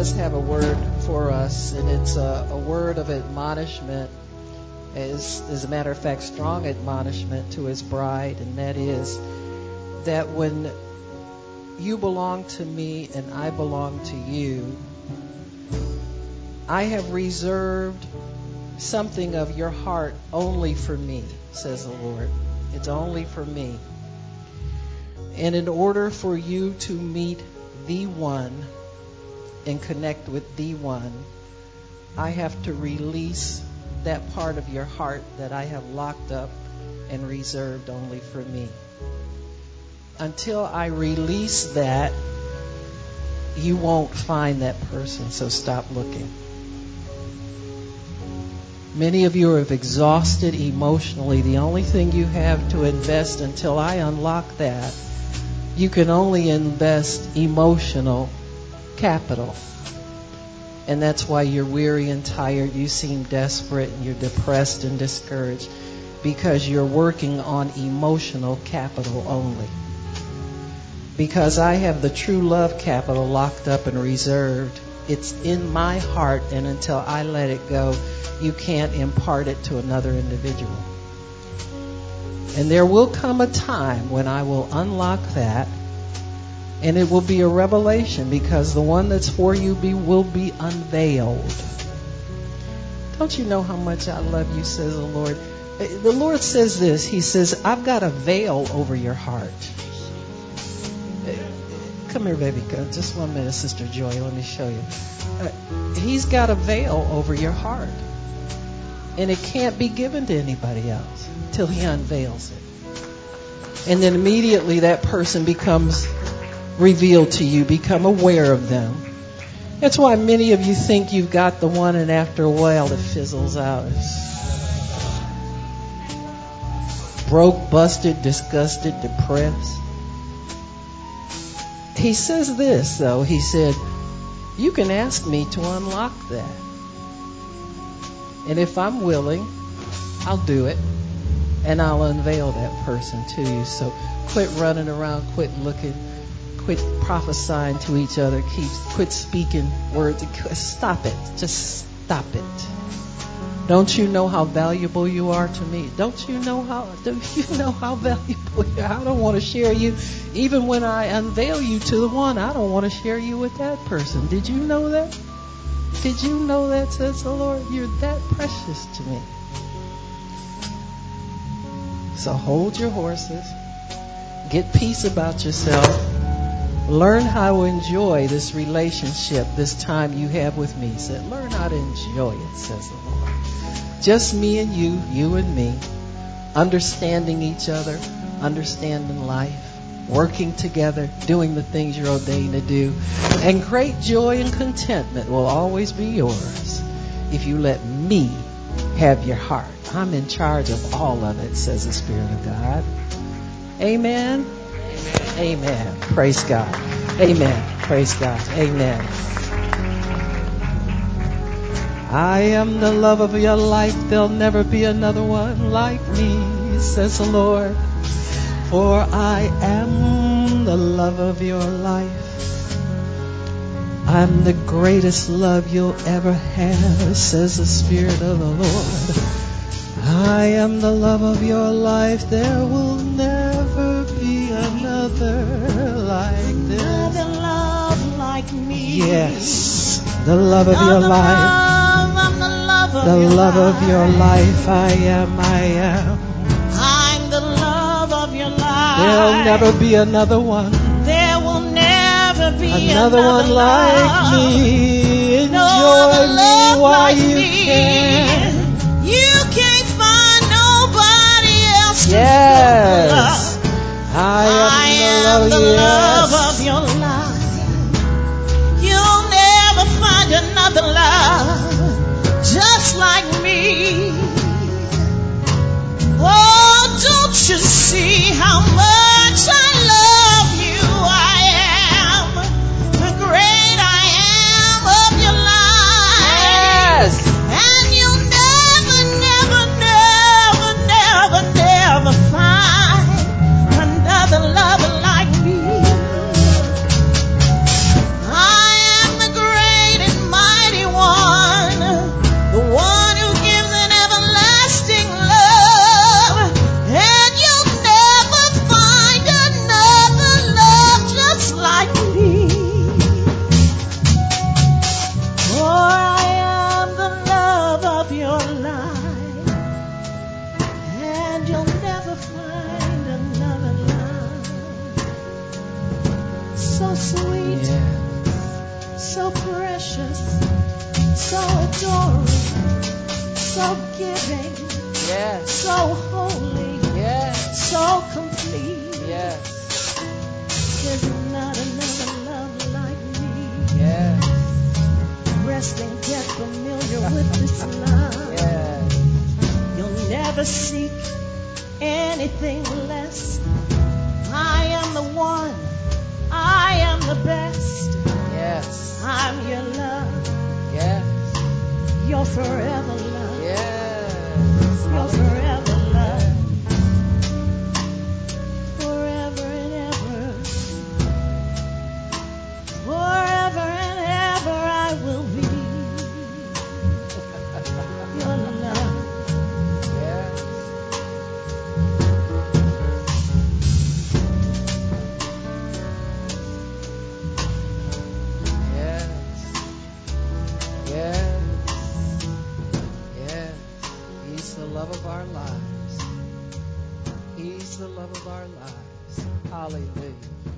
does have a word for us, and it's a, a word of admonishment. As, as a matter of fact, strong admonishment to his bride, and that is that when you belong to me and I belong to you, I have reserved something of your heart only for me, says the Lord. It's only for me. And in order for you to meet the one and connect with the one, I have to release that part of your heart that I have locked up and reserved only for me. Until I release that, you won't find that person, so stop looking. Many of you are exhausted emotionally. The only thing you have to invest until I unlock that, you can only invest emotional capital. And that's why you're weary and tired. You seem desperate and you're depressed and discouraged because you're working on emotional capital only. Because I have the true love capital locked up and reserved. It's in my heart, and until I let it go, you can't impart it to another individual. And there will come a time when I will unlock that and it will be a revelation because the one that's for you be, will be unveiled. Don't you know how much I love you, says the Lord? The Lord says this He says, I've got a veil over your heart. Come here, baby. Just one minute, Sister Joy. Let me show you. Uh, he's got a veil over your heart. And it can't be given to anybody else till he unveils it. And then immediately that person becomes revealed to you. Become aware of them. That's why many of you think you've got the one, and after a while it fizzles out. broke, busted, disgusted, depressed. He says this, though. He said, You can ask me to unlock that. And if I'm willing, I'll do it. And I'll unveil that person to you. So quit running around, quit looking quit prophesying to each other, keep quit speaking words. Stop it. Just stop it. Don't you know how valuable you are to me? Don't you know how do you know how valuable you are? I don't want to share you even when I unveil you to the one, I don't want to share you with that person. Did you know that? Did you know that, says the Lord? You're that precious to me. So hold your horses. Get peace about yourself Learn how to enjoy this relationship, this time you have with me. He said, learn how to enjoy it, says the Lord. Just me and you, you and me, understanding each other, understanding life, working together, doing the things you're ordained to do. And great joy and contentment will always be yours if you let me have your heart. I'm in charge of all of it, says the Spirit of God. Amen. Amen. Praise God. Amen. Praise God. Amen. I am the love of your life. There'll never be another one like me, says the Lord. For I am the love of your life. I'm the greatest love you'll ever have, says the Spirit of the Lord. I am the love of your life. There will never me. Yes, the love of your life. The love of your life. I am, I am. I'm the love of your life. There'll never be another one. There will never be Another one like love. me. No Enjoy other me love while like you me. can. Sweet, Yeah. so precious, so adoring, so giving, Yes. so holy, Yes. so complete. Yes. There's not another love like me. Yes. Resting, get familiar with this love. Yes. You'll never seek I'm your love. Yes. Your forever love. Yes. Forever love of our lives. He's the love of our lives. Hallelujah.